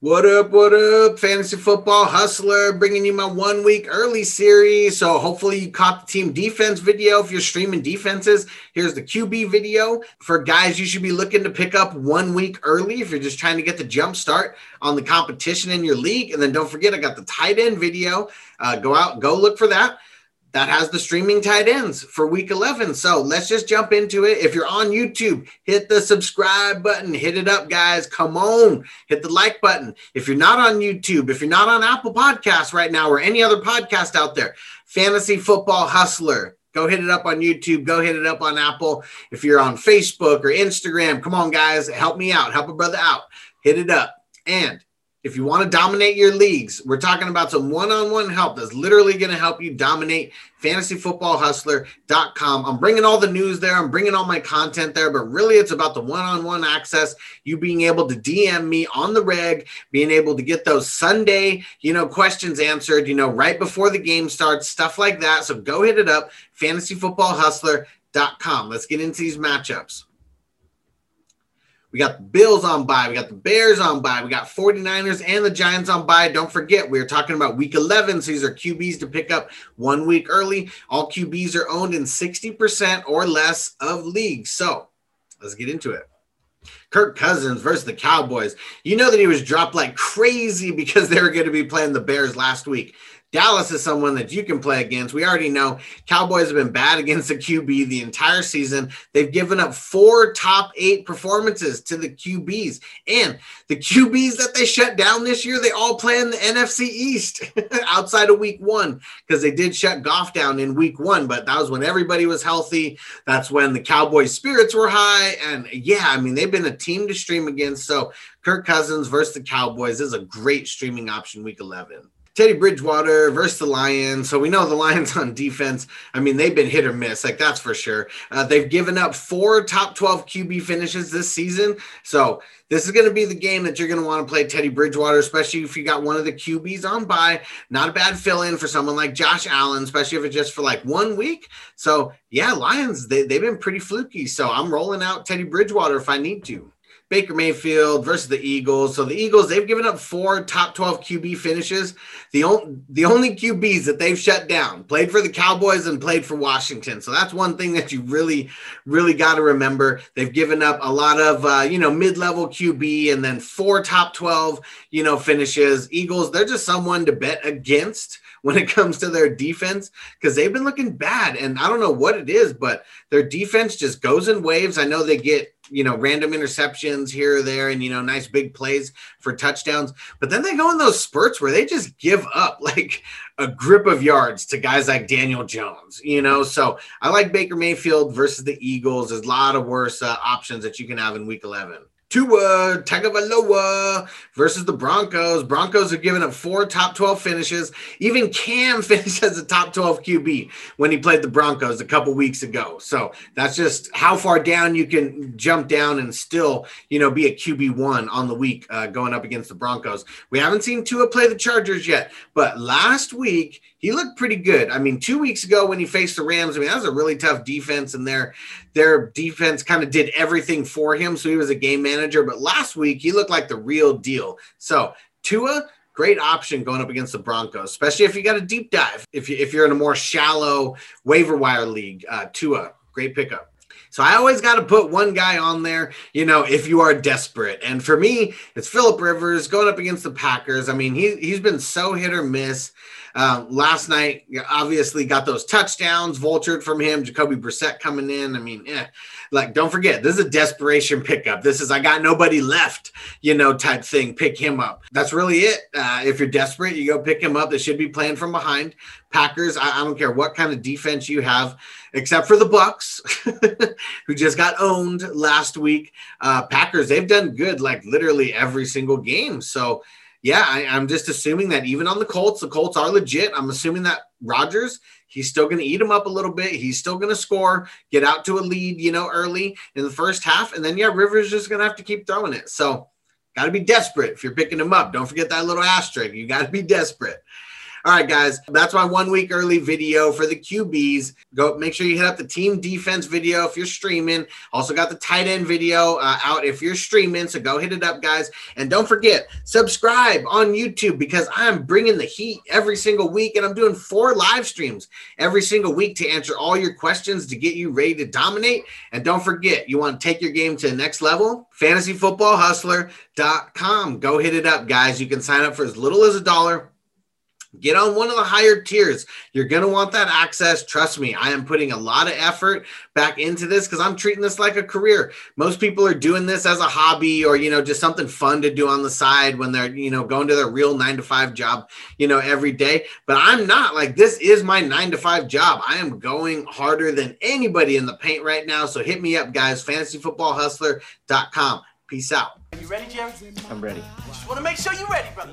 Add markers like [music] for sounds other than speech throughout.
What up, what up, fantasy football hustler, bringing you my one week early series. So, hopefully, you caught the team defense video if you're streaming defenses. Here's the QB video for guys you should be looking to pick up one week early if you're just trying to get the jump start on the competition in your league. And then don't forget, I got the tight end video. Uh, go out, go look for that that has the streaming tight ends for week 11. So let's just jump into it. If you're on YouTube, hit the subscribe button, hit it up, guys. Come on, hit the like button. If you're not on YouTube, if you're not on Apple Podcasts right now or any other podcast out there, Fantasy Football Hustler, go hit it up on YouTube, go hit it up on Apple. If you're on Facebook or Instagram, come on, guys, help me out, help a brother out, hit it up. And if you want to dominate your leagues, we're talking about some one-on-one help that's literally going to help you dominate fantasyfootballhustler.com. I'm bringing all the news there. I'm bringing all my content there, but really it's about the one-on-one access, you being able to DM me on the reg, being able to get those Sunday, you know, questions answered, you know, right before the game starts, stuff like that. So go hit it up, fantasyfootballhustler.com. Let's get into these matchups. We got the Bills on bye. We got the Bears on bye. We got 49ers and the Giants on bye. Don't forget, we are talking about week 11. So these are QBs to pick up one week early. All QBs are owned in 60% or less of leagues. So let's get into it. Kirk Cousins versus the Cowboys. You know that he was dropped like crazy because they were going to be playing the Bears last week. Dallas is someone that you can play against. We already know Cowboys have been bad against the QB the entire season. They've given up four top eight performances to the QBs. And the QBs that they shut down this year, they all play in the NFC East [laughs] outside of week one because they did shut Goff down in week one. But that was when everybody was healthy. That's when the Cowboys' spirits were high. And yeah, I mean, they've been a team to stream against. So Kirk Cousins versus the Cowboys is a great streaming option week 11. Teddy Bridgewater versus the Lions. So we know the Lions [laughs] on defense. I mean, they've been hit or miss, like that's for sure. Uh, they've given up four top 12 QB finishes this season. So this is going to be the game that you're going to want to play Teddy Bridgewater, especially if you got one of the QBs on bye. Not a bad fill in for someone like Josh Allen, especially if it's just for like one week. So yeah, Lions, they, they've been pretty fluky. So I'm rolling out Teddy Bridgewater if I need to. Baker Mayfield versus the Eagles. So the Eagles, they've given up four top 12 QB finishes. The, only the only QBs that they've shut down played for the Cowboys and played for Washington. So that's one thing that you really, really got to remember. They've given up a lot of, uh, you know, mid level QB and then four top 12, you know, finishes. Eagles, they're just someone to bet against when it comes to their defense because they've been looking bad. And I don't know what it is, but their defense just goes in waves. I know they get, you know, random interceptions here or there and, you know, nice big plays for touchdowns. But then they go in those spurts where they just give up [laughs] like a grip of yards to guys like Daniel Jones, you know. So I like Baker Mayfield versus the Eagles. There's a lot of worse uh, options that you can have in week 11. Tua Tagovailoa versus the Broncos. Broncos have given up four top 12 finishes. Even Cam [laughs] finished as a top 12 QB when he played the Broncos a couple weeks ago. So that's just how far down you can jump down and still, you know, be a QB one on the week uh, going up against the Broncos. We haven't seen Tua play the Chargers yet, but last week he looked pretty good. I mean, two weeks ago when he faced the Rams, I mean, that was a really tough defense, and their their defense kind of did everything for him. So he was a game manager. But last week he looked like the real deal. So Tua, great option going up against the Broncos, especially if you got a deep dive. If you if you're in a more shallow waiver wire league, uh, Tua, great pickup. So I always got to put one guy on there, you know, if you are desperate. And for me, it's Philip Rivers going up against the Packers. I mean, he, he's been so hit or miss. Uh, last night, obviously, got those touchdowns vultured from him. Jacoby Brissett coming in. I mean, eh, like, don't forget, this is a desperation pickup. This is I got nobody left, you know, type thing. Pick him up. That's really it. Uh, if you're desperate, you go pick him up. They should be playing from behind. Packers, I, I don't care what kind of defense you have, except for the Bucs, [laughs] [laughs] who just got owned last week. Uh, Packers, they've done good, like literally every single game. So yeah, I, am just assuming that even on the Colts, the Colts are legit. I'm assuming that Rodgers, he's still going to eat him up a little bit. He's still going to score, get out to a lead, you know, early in the first half. And then, yeah, Rivers is just going to have to keep throwing it. So, got to be desperate if you're picking him up. Don't forget that little asterisk. You got to be desperate. All right, guys, that's my one week early video for the QBs. Go make sure you hit up the team defense video if you're streaming. Also got the tight end video uh, out if you're streaming. So go hit it up, guys. And don't forget, subscribe on YouTube because I'm bringing the heat every single week and I'm doing four live streams every single week to answer all your questions to get you ready to dominate. And don't forget, you want to take your game to the next level? FantasyFootballHustler.com. Go hit it up, guys. You can sign up for as little as a dollar Get on one of the higher tiers. You're going to want that access. Trust me, I am putting a lot of effort back into this because I'm treating this like a career. Most people are doing this as a hobby or, you know, just something fun to do on the side when they're, you know, going to their real nine to five job, you know, every day. But I'm not like this is my nine to five job. I am going harder than anybody in the paint right now. So hit me up, guys. FantasyFootballHustler.com. Peace out. Are you ready, Jerry? I'm ready. Just want to make sure you're ready, brother.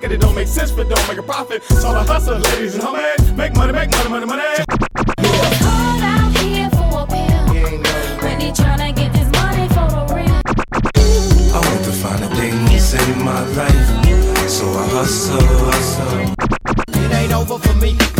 Pocket, it don't make sense, but don't make a profit. So the hustle, ladies and homies, make money, make money, money, money. Hard out here for a pill. When they tryna get this money for the real. I want to find the things in my life. So I hustle, hustle. It ain't over for me.